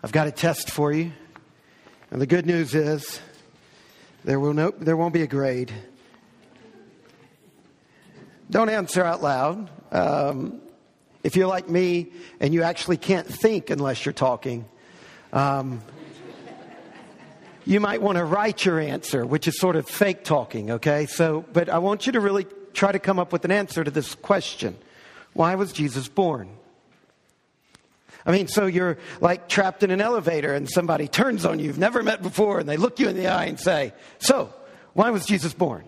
I've got a test for you. And the good news is there, will no, there won't be a grade. Don't answer out loud. Um, if you're like me and you actually can't think unless you're talking, um, you might want to write your answer, which is sort of fake talking, okay? So, but I want you to really try to come up with an answer to this question Why was Jesus born? I mean, so you're like trapped in an elevator and somebody turns on you you've never met before and they look you in the eye and say, So, why was Jesus born?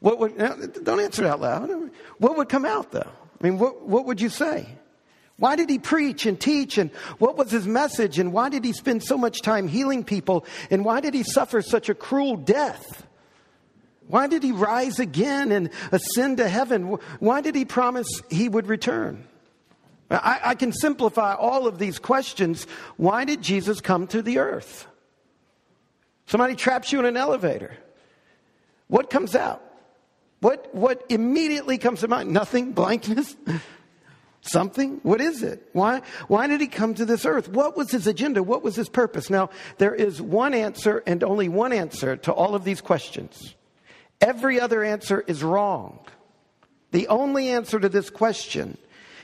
What would, don't answer out loud. What would come out though? I mean, what, what would you say? Why did he preach and teach? And what was his message? And why did he spend so much time healing people? And why did he suffer such a cruel death? Why did he rise again and ascend to heaven? Why did he promise he would return? I, I can simplify all of these questions. Why did Jesus come to the earth? Somebody traps you in an elevator. What comes out? What, what immediately comes to mind? Nothing? Blankness? Something? What is it? Why, why did he come to this earth? What was his agenda? What was his purpose? Now, there is one answer and only one answer to all of these questions. Every other answer is wrong. The only answer to this question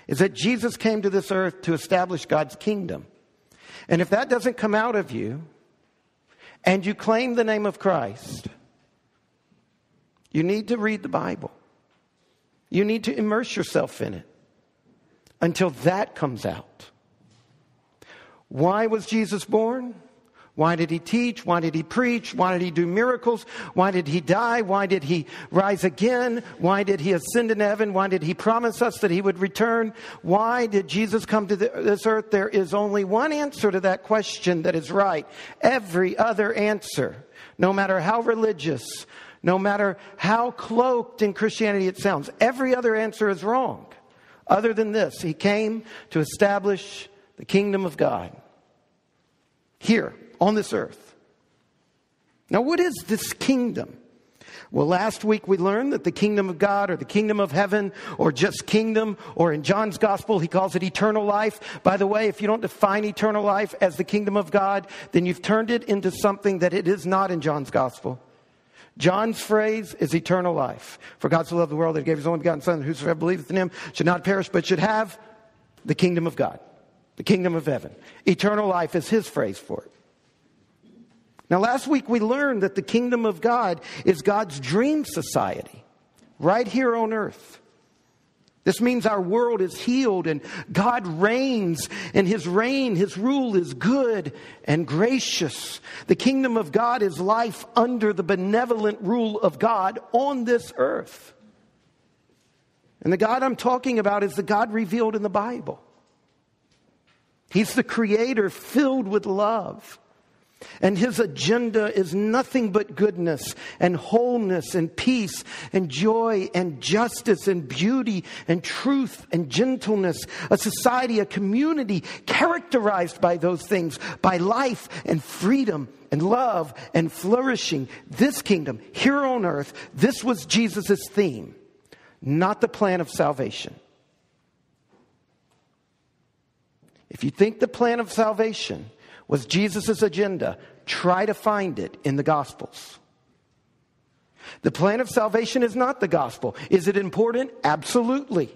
is that Jesus came to this earth to establish God's kingdom. And if that doesn't come out of you, and you claim the name of Christ, you need to read the Bible. You need to immerse yourself in it until that comes out. Why was Jesus born? Why did he teach? Why did he preach? Why did he do miracles? Why did he die? Why did he rise again? Why did he ascend into heaven? Why did he promise us that he would return? Why did Jesus come to this earth? There is only one answer to that question that is right. Every other answer, no matter how religious, no matter how cloaked in Christianity it sounds, every other answer is wrong. Other than this, he came to establish the kingdom of God here on this earth. Now, what is this kingdom? Well, last week we learned that the kingdom of God or the kingdom of heaven or just kingdom or in John's gospel he calls it eternal life. By the way, if you don't define eternal life as the kingdom of God, then you've turned it into something that it is not in John's gospel. John's phrase is eternal life. For God so loved the world that he gave his only begotten Son, whosoever believeth in him should not perish, but should have the kingdom of God, the kingdom of heaven. Eternal life is his phrase for it. Now, last week we learned that the kingdom of God is God's dream society, right here on earth. This means our world is healed and God reigns, and His reign, His rule is good and gracious. The kingdom of God is life under the benevolent rule of God on this earth. And the God I'm talking about is the God revealed in the Bible. He's the creator filled with love. And his agenda is nothing but goodness and wholeness and peace and joy and justice and beauty and truth and gentleness. A society, a community characterized by those things, by life and freedom and love and flourishing. This kingdom here on earth, this was Jesus' theme, not the plan of salvation. If you think the plan of salvation was Jesus' agenda. Try to find it in the Gospels. The plan of salvation is not the gospel. Is it important? Absolutely.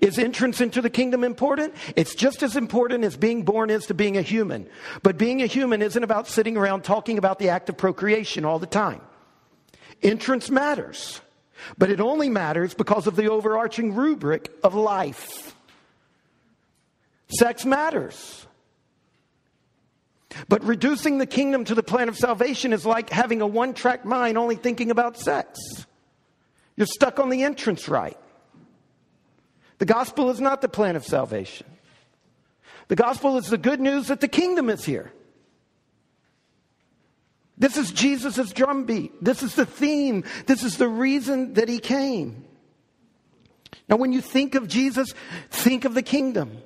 Is entrance into the kingdom important? It's just as important as being born is to being a human. But being a human isn't about sitting around talking about the act of procreation all the time. Entrance matters, but it only matters because of the overarching rubric of life. Sex matters. But reducing the kingdom to the plan of salvation is like having a one track mind only thinking about sex. You're stuck on the entrance right. The gospel is not the plan of salvation. The gospel is the good news that the kingdom is here. This is Jesus' drumbeat. This is the theme. This is the reason that he came. Now, when you think of Jesus, think of the kingdom.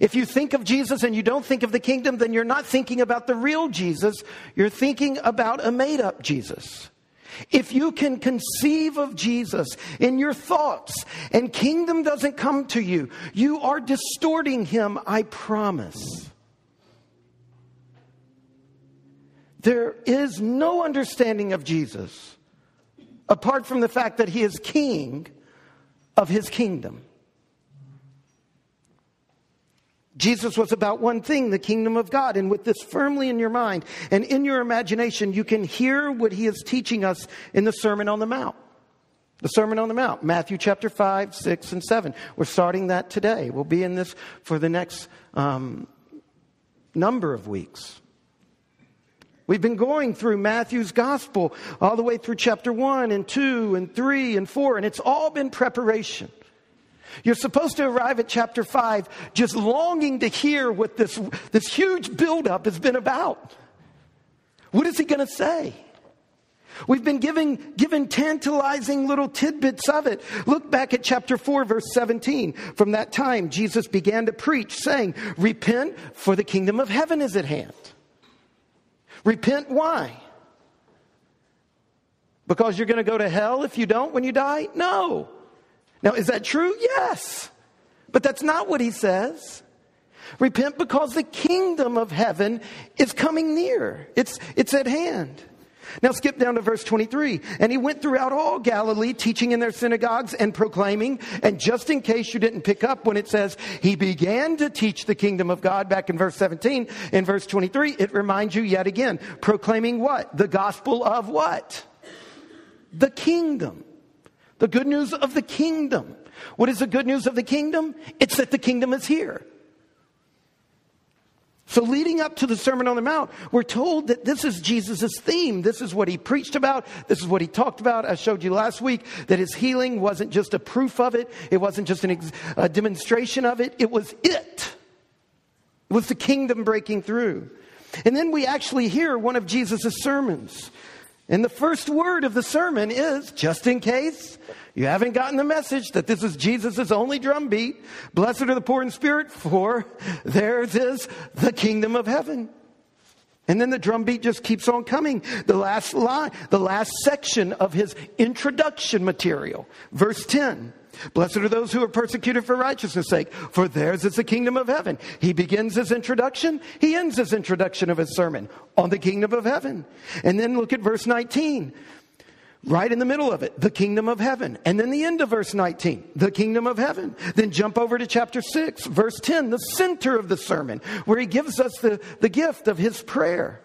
If you think of Jesus and you don't think of the kingdom, then you're not thinking about the real Jesus. You're thinking about a made up Jesus. If you can conceive of Jesus in your thoughts and kingdom doesn't come to you, you are distorting him, I promise. There is no understanding of Jesus apart from the fact that he is king of his kingdom. Jesus was about one thing, the kingdom of God. And with this firmly in your mind and in your imagination, you can hear what he is teaching us in the Sermon on the Mount. The Sermon on the Mount, Matthew chapter 5, 6, and 7. We're starting that today. We'll be in this for the next um, number of weeks. We've been going through Matthew's gospel all the way through chapter 1 and 2 and 3 and 4, and it's all been preparation. You're supposed to arrive at chapter 5 just longing to hear what this, this huge buildup has been about. What is he going to say? We've been giving, given tantalizing little tidbits of it. Look back at chapter 4, verse 17. From that time, Jesus began to preach, saying, Repent, for the kingdom of heaven is at hand. Repent, why? Because you're going to go to hell if you don't when you die? No. Now, is that true? Yes. But that's not what he says. Repent because the kingdom of heaven is coming near. It's, it's at hand. Now skip down to verse 23. And he went throughout all Galilee, teaching in their synagogues and proclaiming. And just in case you didn't pick up when it says he began to teach the kingdom of God back in verse 17, in verse 23, it reminds you yet again, proclaiming what? The gospel of what? The kingdom. The good news of the kingdom. What is the good news of the kingdom? It's that the kingdom is here. So, leading up to the Sermon on the Mount, we're told that this is Jesus' theme. This is what he preached about. This is what he talked about. I showed you last week that his healing wasn't just a proof of it, it wasn't just ex- a demonstration of it, it was it. It was the kingdom breaking through. And then we actually hear one of Jesus' sermons. And the first word of the sermon is just in case you haven't gotten the message that this is Jesus' only drumbeat, blessed are the poor in spirit, for theirs is the kingdom of heaven. And then the drumbeat just keeps on coming. The last line, the last section of his introduction material, verse 10. Blessed are those who are persecuted for righteousness' sake, for theirs is the kingdom of heaven. He begins his introduction, he ends his introduction of his sermon on the kingdom of heaven. And then look at verse 19. Right in the middle of it, the kingdom of heaven. And then the end of verse 19, the kingdom of heaven. Then jump over to chapter 6, verse 10, the center of the sermon, where he gives us the, the gift of his prayer.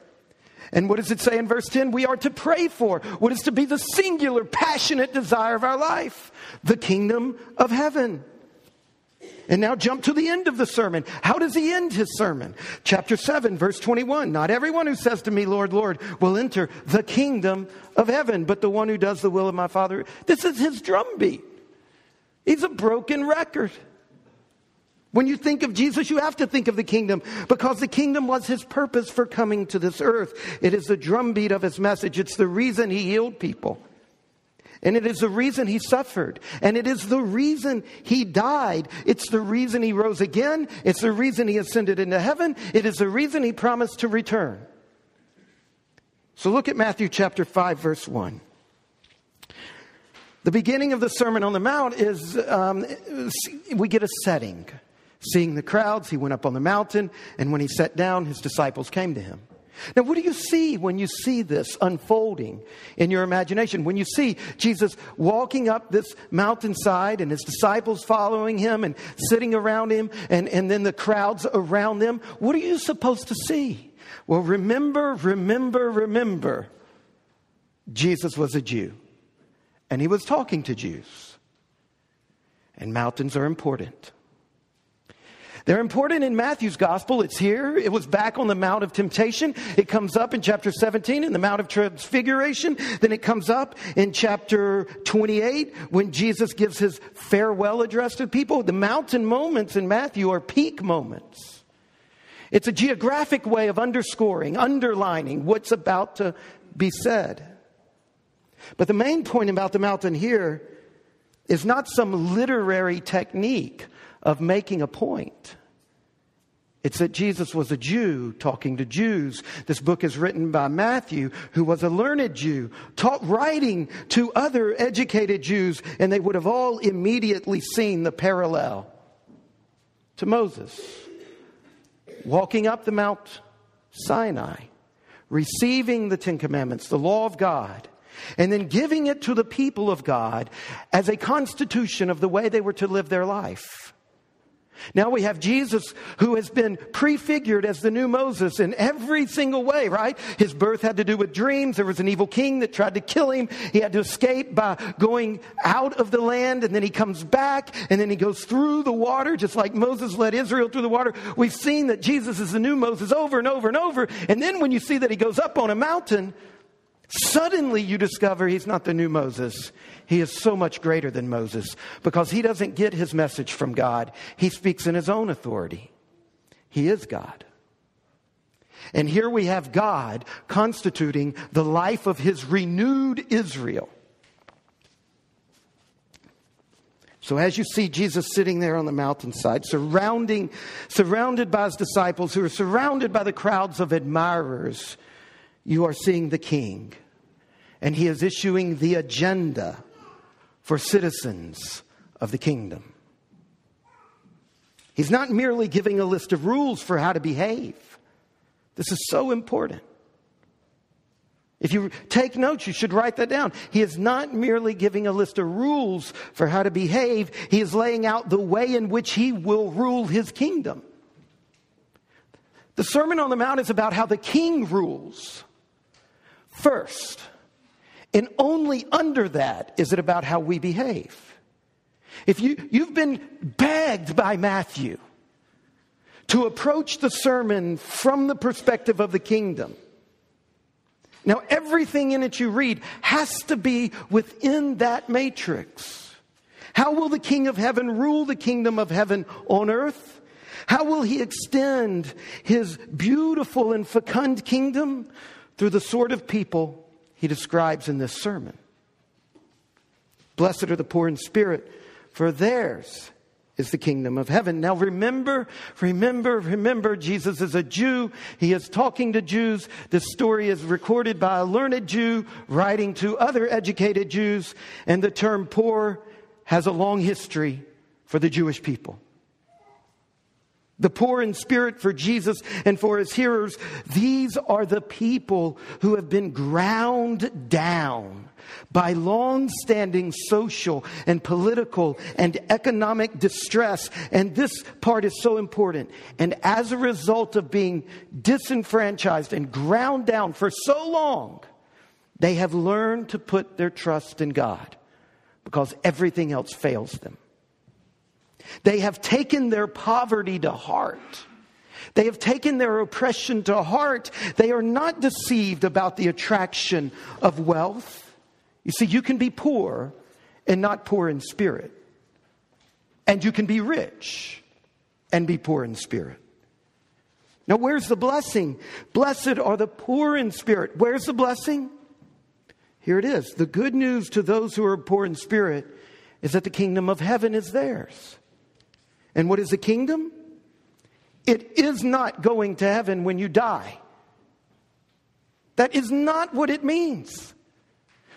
And what does it say in verse 10? We are to pray for what is to be the singular, passionate desire of our life the kingdom of heaven. And now jump to the end of the sermon. How does he end his sermon? Chapter 7, verse 21. Not everyone who says to me, Lord, Lord, will enter the kingdom of heaven, but the one who does the will of my Father. This is his drumbeat. He's a broken record. When you think of Jesus, you have to think of the kingdom because the kingdom was his purpose for coming to this earth. It is the drumbeat of his message. It's the reason he healed people. And it is the reason he suffered. And it is the reason he died. It's the reason he rose again. It's the reason he ascended into heaven. It is the reason he promised to return. So look at Matthew chapter 5, verse 1. The beginning of the Sermon on the Mount is um, we get a setting. Seeing the crowds, he went up on the mountain, and when he sat down, his disciples came to him. Now, what do you see when you see this unfolding in your imagination? When you see Jesus walking up this mountainside and his disciples following him and sitting around him, and, and then the crowds around them, what are you supposed to see? Well, remember, remember, remember, Jesus was a Jew, and he was talking to Jews. And mountains are important. They're important in Matthew's gospel. It's here. It was back on the Mount of Temptation. It comes up in chapter 17 in the Mount of Transfiguration. Then it comes up in chapter 28 when Jesus gives his farewell address to people. The mountain moments in Matthew are peak moments. It's a geographic way of underscoring, underlining what's about to be said. But the main point about the mountain here is not some literary technique of making a point. It's that Jesus was a Jew talking to Jews. This book is written by Matthew, who was a learned Jew, taught writing to other educated Jews, and they would have all immediately seen the parallel to Moses walking up the Mount Sinai, receiving the Ten Commandments, the law of God, and then giving it to the people of God as a constitution of the way they were to live their life. Now we have Jesus who has been prefigured as the new Moses in every single way, right? His birth had to do with dreams. There was an evil king that tried to kill him. He had to escape by going out of the land and then he comes back and then he goes through the water just like Moses led Israel through the water. We've seen that Jesus is the new Moses over and over and over. And then when you see that he goes up on a mountain, Suddenly you discover he's not the new Moses. He is so much greater than Moses because he doesn't get his message from God. He speaks in his own authority. He is God. And here we have God constituting the life of his renewed Israel. So as you see Jesus sitting there on the mountainside, surrounding, surrounded by his disciples who are surrounded by the crowds of admirers, you are seeing the king and he is issuing the agenda for citizens of the kingdom. He's not merely giving a list of rules for how to behave. This is so important. If you take notes, you should write that down. He is not merely giving a list of rules for how to behave, he is laying out the way in which he will rule his kingdom. The Sermon on the Mount is about how the king rules. First, and only under that is it about how we behave. If you, you've been begged by Matthew to approach the sermon from the perspective of the kingdom, now everything in it you read has to be within that matrix. How will the King of Heaven rule the kingdom of heaven on earth? How will he extend his beautiful and fecund kingdom through the sort of people he describes in this sermon. Blessed are the poor in spirit, for theirs is the kingdom of heaven. Now remember, remember, remember, Jesus is a Jew. He is talking to Jews. This story is recorded by a learned Jew writing to other educated Jews, and the term poor has a long history for the Jewish people. The poor in spirit for Jesus and for his hearers, these are the people who have been ground down by long standing social and political and economic distress. And this part is so important. And as a result of being disenfranchised and ground down for so long, they have learned to put their trust in God because everything else fails them. They have taken their poverty to heart. They have taken their oppression to heart. They are not deceived about the attraction of wealth. You see, you can be poor and not poor in spirit. And you can be rich and be poor in spirit. Now, where's the blessing? Blessed are the poor in spirit. Where's the blessing? Here it is. The good news to those who are poor in spirit is that the kingdom of heaven is theirs. And what is the kingdom? It is not going to heaven when you die. That is not what it means.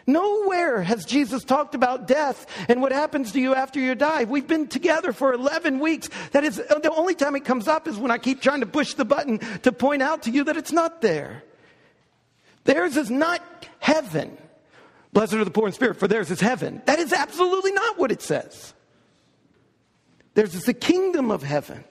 Nowhere has Jesus talked about death and what happens to you after you die. We've been together for 11 weeks. That is the only time it comes up is when I keep trying to push the button to point out to you that it's not there. Theirs is not heaven. Blessed are the poor in spirit, for theirs is heaven. That is absolutely not what it says. There's the kingdom of heaven.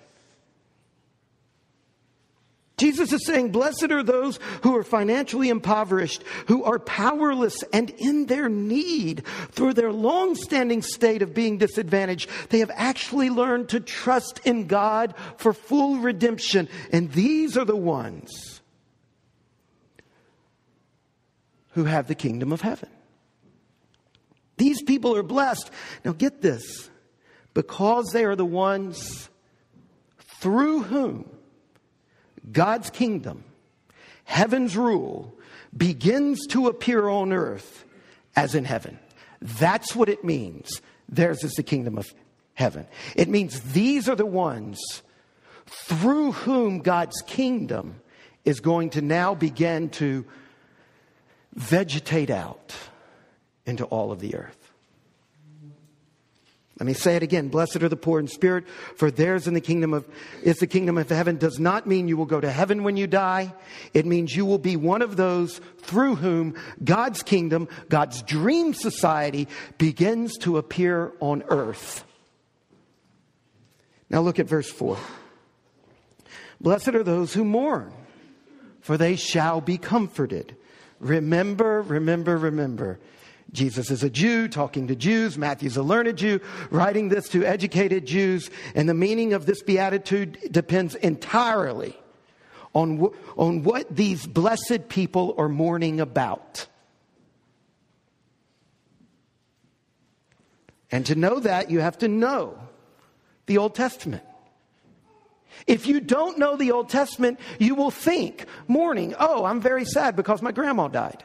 Jesus is saying, Blessed are those who are financially impoverished, who are powerless and in their need. Through their long standing state of being disadvantaged, they have actually learned to trust in God for full redemption. And these are the ones who have the kingdom of heaven. These people are blessed. Now, get this because they are the ones through whom God's kingdom, heaven's rule, begins to appear on earth as in heaven. That's what it means. Theirs is the kingdom of heaven. It means these are the ones through whom God's kingdom is going to now begin to vegetate out into all of the earth. Let me say it again. Blessed are the poor in spirit, for theirs in the kingdom of, is the kingdom of heaven does not mean you will go to heaven when you die. It means you will be one of those through whom God's kingdom, God's dream society begins to appear on earth. Now look at verse 4. Blessed are those who mourn, for they shall be comforted. Remember, remember, remember. Jesus is a Jew talking to Jews. Matthew's a learned Jew writing this to educated Jews. And the meaning of this beatitude depends entirely on, w- on what these blessed people are mourning about. And to know that, you have to know the Old Testament. If you don't know the Old Testament, you will think, mourning, oh, I'm very sad because my grandma died.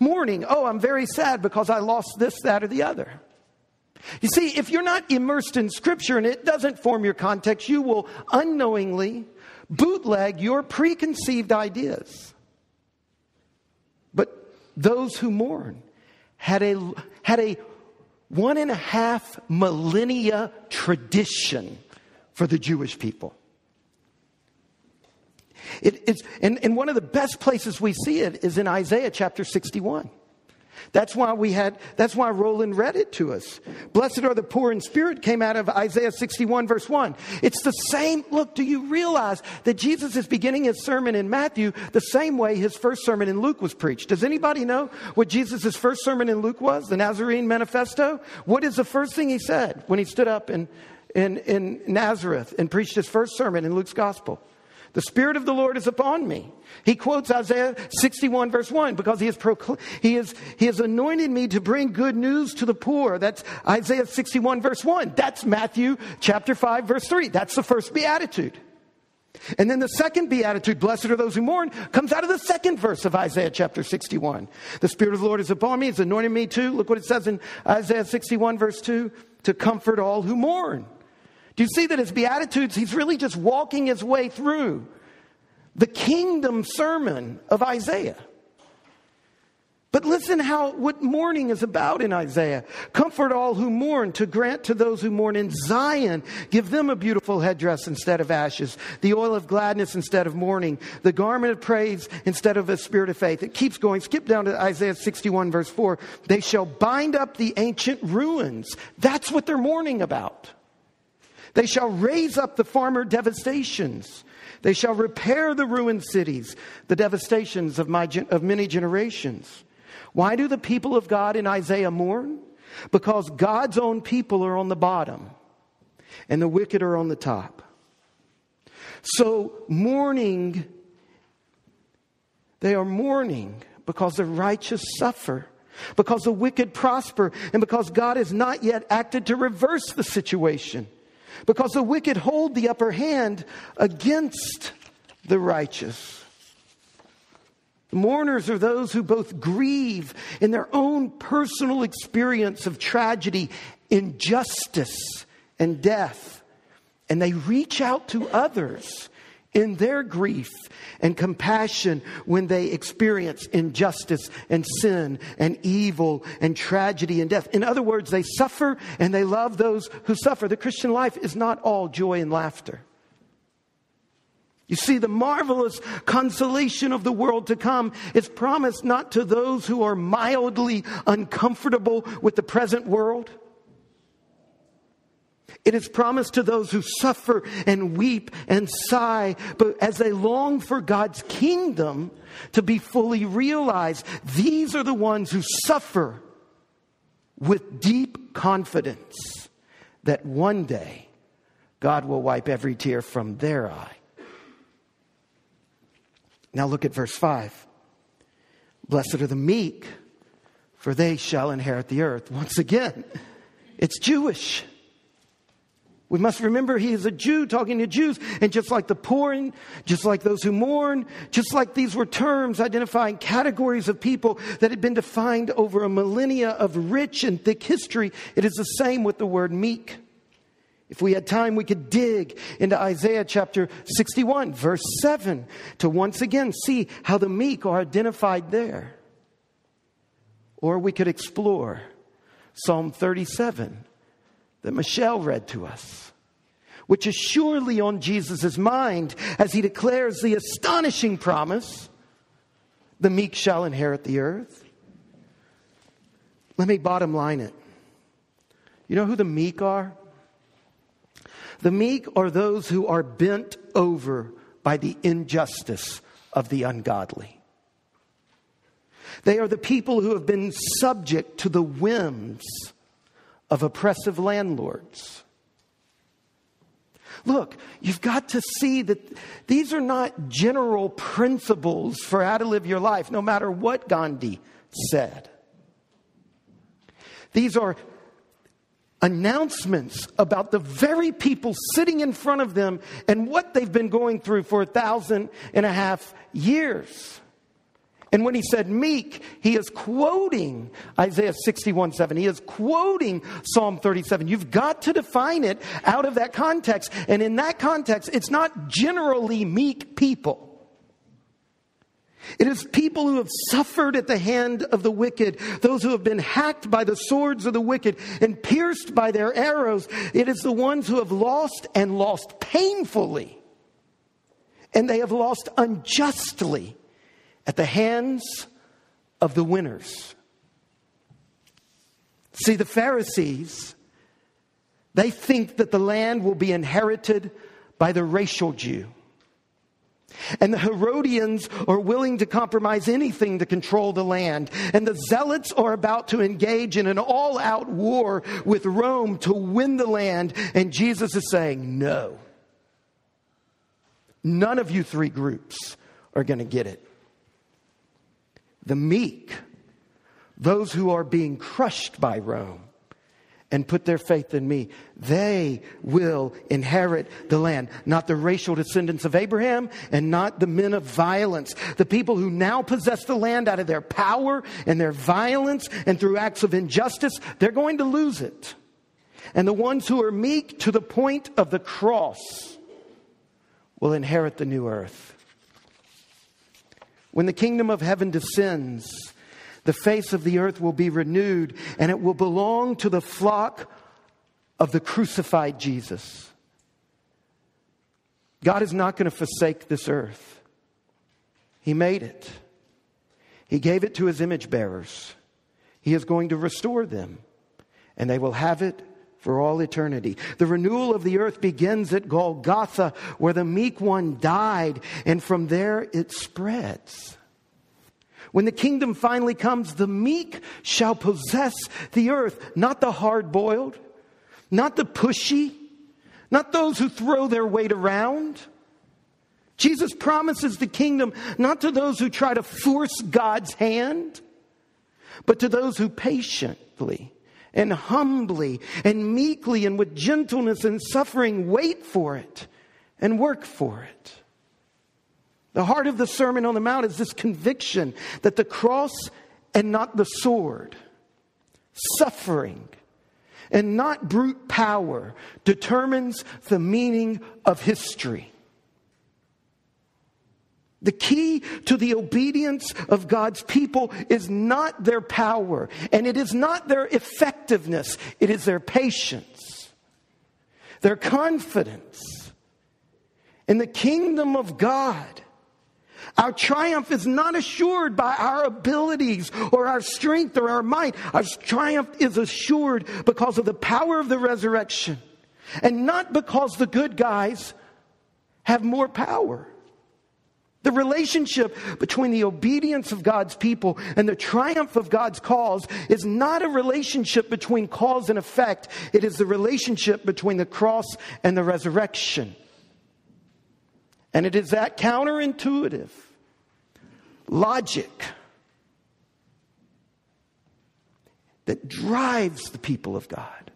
Mourning, oh, I'm very sad because I lost this, that, or the other. You see, if you're not immersed in Scripture and it doesn't form your context, you will unknowingly bootleg your preconceived ideas. But those who mourn had a, had a one and a half millennia tradition for the Jewish people. It, it's, and, and one of the best places we see it is in Isaiah chapter 61. That's why we had, that's why Roland read it to us. Blessed are the poor in spirit came out of Isaiah 61 verse 1. It's the same, look, do you realize that Jesus is beginning his sermon in Matthew the same way his first sermon in Luke was preached? Does anybody know what Jesus' first sermon in Luke was? The Nazarene Manifesto? What is the first thing he said when he stood up in, in, in Nazareth and preached his first sermon in Luke's gospel? The Spirit of the Lord is upon me. He quotes Isaiah 61 verse 1 because he has, procl- he, has, he has anointed me to bring good news to the poor. That's Isaiah 61 verse 1. That's Matthew chapter 5 verse 3. That's the first beatitude. And then the second beatitude, blessed are those who mourn, comes out of the second verse of Isaiah chapter 61. The Spirit of the Lord is upon me, He's anointed me too. Look what it says in Isaiah 61 verse 2 to comfort all who mourn. Do you see that his Beatitudes, he's really just walking his way through the kingdom sermon of Isaiah. But listen how what mourning is about in Isaiah. Comfort all who mourn, to grant to those who mourn in Zion, give them a beautiful headdress instead of ashes, the oil of gladness instead of mourning, the garment of praise instead of a spirit of faith. It keeps going. Skip down to Isaiah 61 verse 4. They shall bind up the ancient ruins. That's what they're mourning about. They shall raise up the former devastations. They shall repair the ruined cities, the devastations of, my, of many generations. Why do the people of God in Isaiah mourn? Because God's own people are on the bottom and the wicked are on the top. So, mourning, they are mourning because the righteous suffer, because the wicked prosper, and because God has not yet acted to reverse the situation because the wicked hold the upper hand against the righteous. Mourners are those who both grieve in their own personal experience of tragedy, injustice, and death, and they reach out to others in their grief and compassion when they experience injustice and sin and evil and tragedy and death. In other words, they suffer and they love those who suffer. The Christian life is not all joy and laughter. You see, the marvelous consolation of the world to come is promised not to those who are mildly uncomfortable with the present world it is promised to those who suffer and weep and sigh, but as they long for God's kingdom to be fully realized, these are the ones who suffer with deep confidence that one day God will wipe every tear from their eye. Now look at verse 5. Blessed are the meek, for they shall inherit the earth. Once again, it's Jewish. We must remember he is a Jew talking to Jews, and just like the poor, and just like those who mourn, just like these were terms identifying categories of people that had been defined over a millennia of rich and thick history, it is the same with the word meek. If we had time, we could dig into Isaiah chapter 61, verse 7, to once again see how the meek are identified there. Or we could explore Psalm 37 that Michelle read to us, which is surely on Jesus' mind as he declares the astonishing promise the meek shall inherit the earth. Let me bottom line it. You know who the meek are? The meek are those who are bent over by the injustice of the ungodly. They are the people who have been subject to the whims of oppressive landlords. Look, you've got to see that these are not general principles for how to live your life, no matter what Gandhi said. These are announcements about the very people sitting in front of them and what they've been going through for a thousand and a half years. And when he said meek, he is quoting Isaiah 61 7. He is quoting Psalm 37. You've got to define it out of that context. And in that context, it's not generally meek people. It is people who have suffered at the hand of the wicked, those who have been hacked by the swords of the wicked and pierced by their arrows. It is the ones who have lost and lost painfully. And they have lost unjustly at the hands of the winners. See, the Pharisees, they think that the land will be inherited by the racial Jew. And the Herodians are willing to compromise anything to control the land. And the Zealots are about to engage in an all out war with Rome to win the land. And Jesus is saying, no. None of you three groups are going to get it the meek, those who are being crushed by Rome and put their faith in me, they will inherit the land. Not the racial descendants of Abraham and not the men of violence. The people who now possess the land out of their power and their violence and through acts of injustice, they're going to lose it. And the ones who are meek to the point of the cross will inherit the new earth. When the kingdom of heaven descends, the face of the earth will be renewed and it will belong to the flock of the crucified Jesus. God is not going to forsake this earth. He made it. He gave it to his image bearers. He is going to restore them, and they will have it for all eternity. The renewal of the earth begins at Golgotha, where the meek one died, and from there it spreads. When the kingdom finally comes, the meek shall possess the earth, not the hard boiled, not the pushy, not those who throw their weight around. Jesus promises the kingdom not to those who try to force God's hand, but to those who patiently and humbly and meekly and with gentleness and suffering wait for it and work for it. The heart of the Sermon on the Mount is this conviction that the cross and not the sword, suffering and not brute power determines the meaning of history. The key to the obedience of God's people is not their power and it is not their effectiveness, it is their patience, their confidence in the kingdom of God. Our triumph is not assured by our abilities or our strength or our might. Our triumph is assured because of the power of the resurrection and not because the good guys have more power. The relationship between the obedience of God's people and the triumph of God's cause is not a relationship between cause and effect. It is the relationship between the cross and the resurrection. And it is that counterintuitive logic that drives the people of God.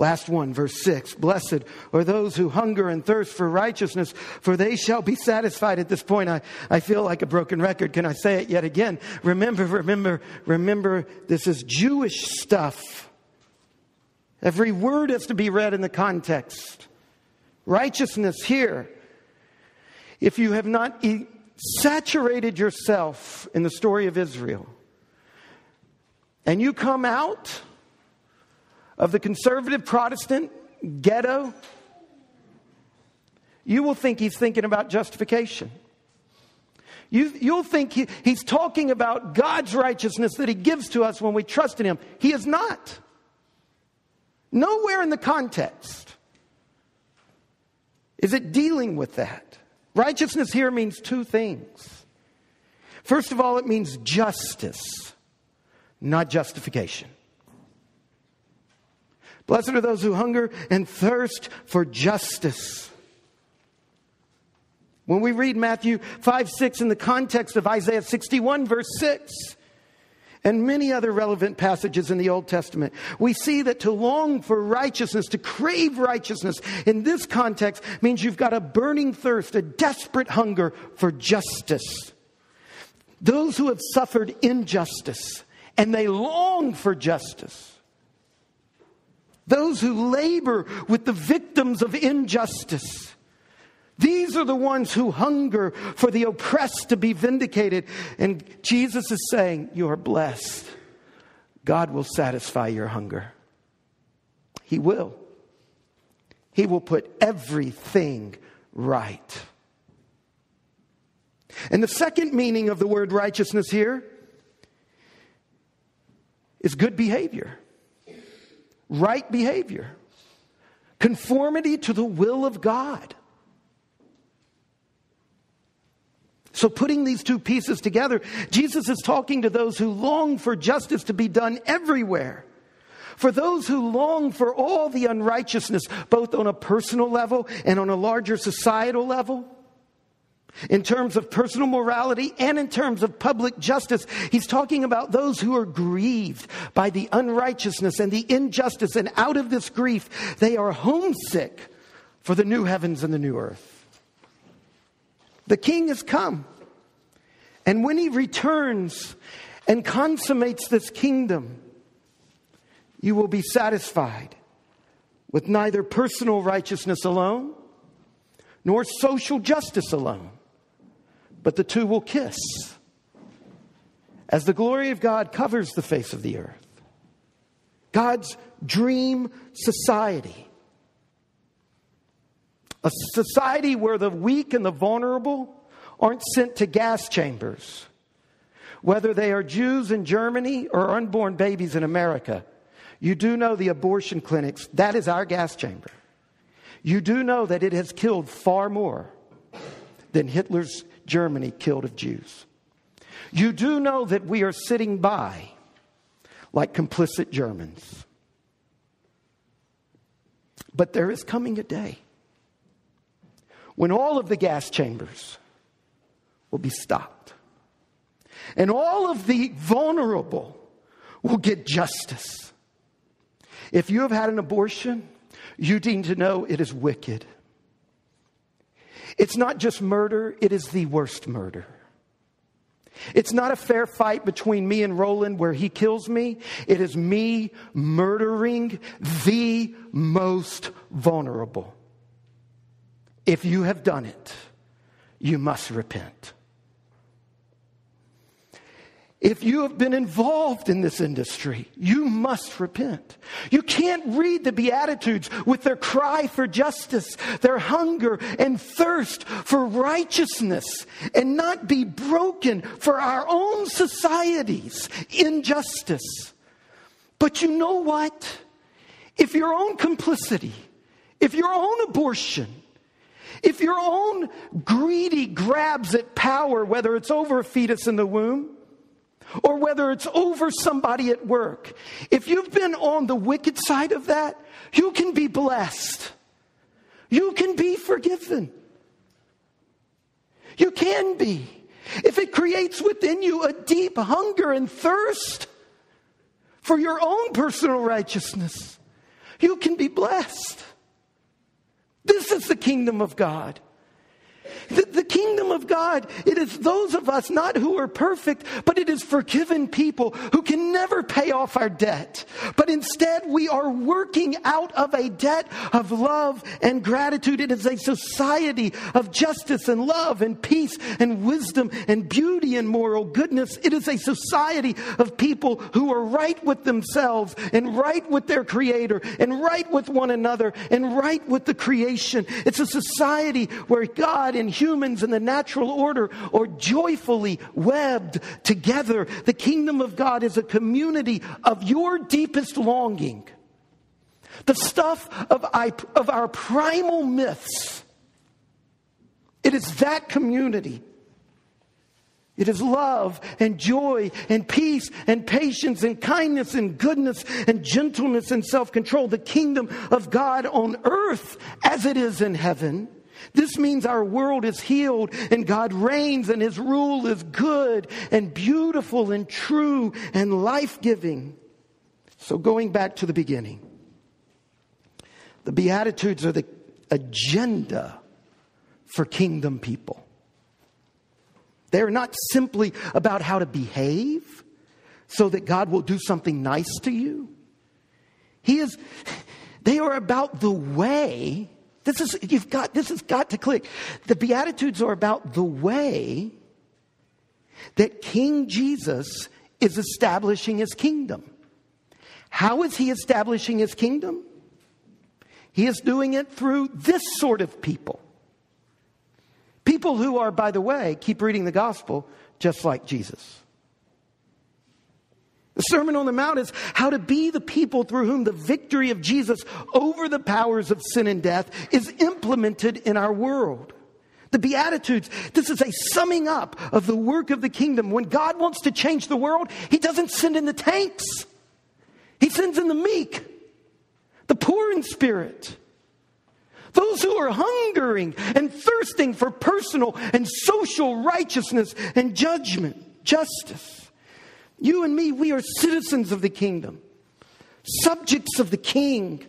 Last one, verse 6. Blessed are those who hunger and thirst for righteousness, for they shall be satisfied. At this point, I, I feel like a broken record. Can I say it yet again? Remember, remember, remember, this is Jewish stuff. Every word has to be read in the context. Righteousness here. If you have not saturated yourself in the story of Israel, and you come out of the conservative Protestant ghetto, you will think he's thinking about justification. You, will think he, he's talking about God's righteousness that he gives to us when we trust in him. He is not. Nowhere in the context is it dealing with that. Righteousness here means two things. First of all, it means justice, not justification. Blessed are those who hunger and thirst for justice. When we read Matthew 5 6 in the context of Isaiah 61, verse 6, and many other relevant passages in the Old Testament, we see that to long for righteousness, to crave righteousness in this context means you've got a burning thirst, a desperate hunger for justice. Those who have suffered injustice and they long for justice. Those who labor with the victims of injustice. These are the ones who hunger for the oppressed to be vindicated. And Jesus is saying, You are blessed. God will satisfy your hunger. He will. He will put everything right. And the second meaning of the word righteousness here is good behavior, right behavior, conformity to the will of God. So, putting these two pieces together, Jesus is talking to those who long for justice to be done everywhere. For those who long for all the unrighteousness, both on a personal level and on a larger societal level, in terms of personal morality and in terms of public justice, he's talking about those who are grieved by the unrighteousness and the injustice, and out of this grief, they are homesick for the new heavens and the new earth. The king has come. And when he returns and consummates this kingdom, you will be satisfied with neither personal righteousness alone nor social justice alone, but the two will kiss as the glory of God covers the face of the earth. God's dream society a society where the weak and the vulnerable aren't sent to gas chambers, whether they are Jews in Germany or unborn babies in America. You do know the abortion clinics, that is our gas chamber. You do know that it has killed far more than Hitler's Germany killed of Jews. You do know that we are sitting by like complicit Germans. But there is coming a day when all of the gas chambers will be stopped. And all of the vulnerable will get justice. If you have had an abortion, you need to know it is wicked. It's not just murder, it is the worst murder. It's not a fair fight between me and Roland where he kills me. It is me murdering the most vulnerable. If you have done it, you must repent. If you have been involved in this industry, you must repent. You can't read the Beatitudes with their cry for justice, their hunger and thirst for righteousness, and not be broken for our own society's injustice. But you know what? If your own complicity, if your own abortion, if your own greedy grabs at power, whether it's over a fetus in the womb or whether it's over somebody at work, if you've been on the wicked side of that, you can be blessed. You can be forgiven. You can be. If it creates within you a deep hunger and thirst for your own personal righteousness, you can be blessed. This is the kingdom of God. The, the, kingdom of God, it is those of us not who are perfect, but it is forgiven people who can never pay off our debt. But instead, we are working out of a debt of love and gratitude. It is a society of justice and love and peace and wisdom and beauty and moral goodness. It is a society of people who are right with themselves and right with their creator and right with one another and right with the creation. It's a society where God and humans in the natural order are joyfully webbed together. The kingdom of God is a community of your deepest longing. The stuff of, of our primal myths. It is that community it is love and joy and peace and patience and kindness and goodness and gentleness and self control, the kingdom of God on earth as it is in heaven. This means our world is healed and God reigns and his rule is good and beautiful and true and life giving. So, going back to the beginning, the Beatitudes are the agenda for kingdom people. They're not simply about how to behave so that God will do something nice to you. He is, they are about the way. This is, you've got, this has got to click. The Beatitudes are about the way that King Jesus is establishing his kingdom. How is he establishing his kingdom? He is doing it through this sort of people. People who are, by the way, keep reading the gospel just like Jesus. The Sermon on the Mount is how to be the people through whom the victory of Jesus over the powers of sin and death is implemented in our world. The Beatitudes, this is a summing up of the work of the kingdom. When God wants to change the world, He doesn't send in the tanks, He sends in the meek, the poor in spirit, those who are hungering and thirsting for personal and social righteousness and judgment, justice. You and me, we are citizens of the kingdom, subjects of the king.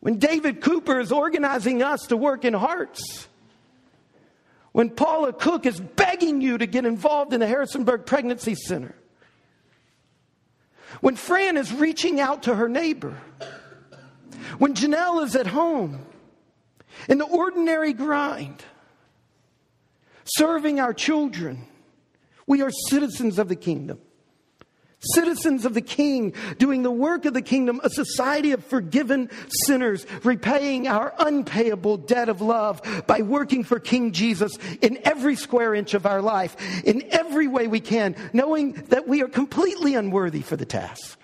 When David Cooper is organizing us to work in hearts, when Paula Cook is begging you to get involved in the Harrisonburg Pregnancy Center, when Fran is reaching out to her neighbor, when Janelle is at home, in the ordinary grind, serving our children, we are citizens of the kingdom. Citizens of the king, doing the work of the kingdom, a society of forgiven sinners, repaying our unpayable debt of love by working for King Jesus in every square inch of our life, in every way we can, knowing that we are completely unworthy for the task.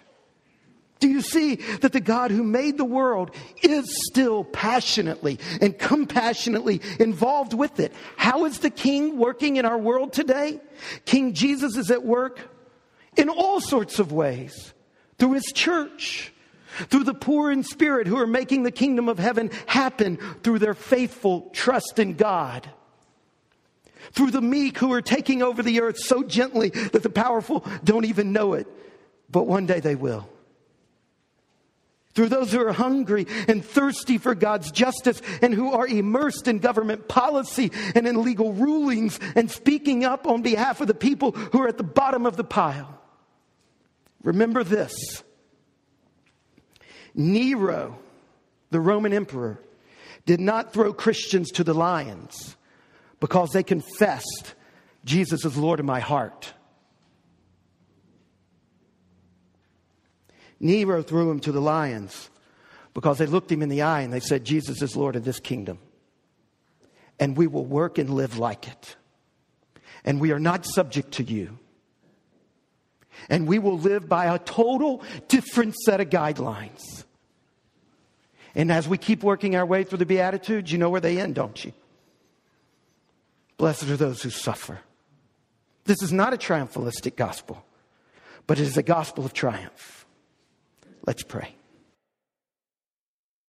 Do you see that the God who made the world is still passionately and compassionately involved with it? How is the King working in our world today? King Jesus is at work in all sorts of ways through his church, through the poor in spirit who are making the kingdom of heaven happen through their faithful trust in God through the meek who are taking over the earth so gently that the powerful don't even know it, but one day they will through those who are hungry and thirsty for God's justice and who are immersed in government policy and in legal rulings and speaking up on behalf of the people who are at the bottom of the pile. Remember this Nero, the Roman emperor, did not throw Christians to the lions because they confessed Jesus is Lord of my heart. Nero threw him to the lions because they looked him in the eye and they said, Jesus is Lord of this kingdom. And we will work and live like it. And we are not subject to you. And we will live by a total different set of guidelines. And as we keep working our way through the Beatitudes, you know where they end, don't you? Blessed are those who suffer. This is not a triumphalistic gospel, but it is a gospel of triumph. Let's pray.